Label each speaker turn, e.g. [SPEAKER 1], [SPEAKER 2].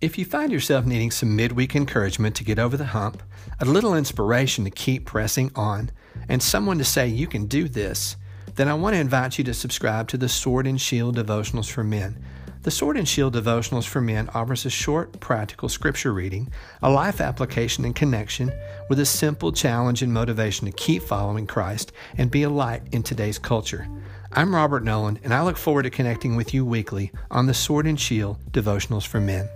[SPEAKER 1] If you find yourself needing some midweek encouragement to get over the hump, a little inspiration to keep pressing on, and someone to say you can do this, then I want to invite you to subscribe to the Sword and Shield Devotionals for Men. The Sword and Shield Devotionals for Men offers a short, practical scripture reading, a life application and connection with a simple challenge and motivation to keep following Christ and be a light in today's culture. I'm Robert Nolan, and I look forward to connecting with you weekly on the Sword and Shield Devotionals for Men.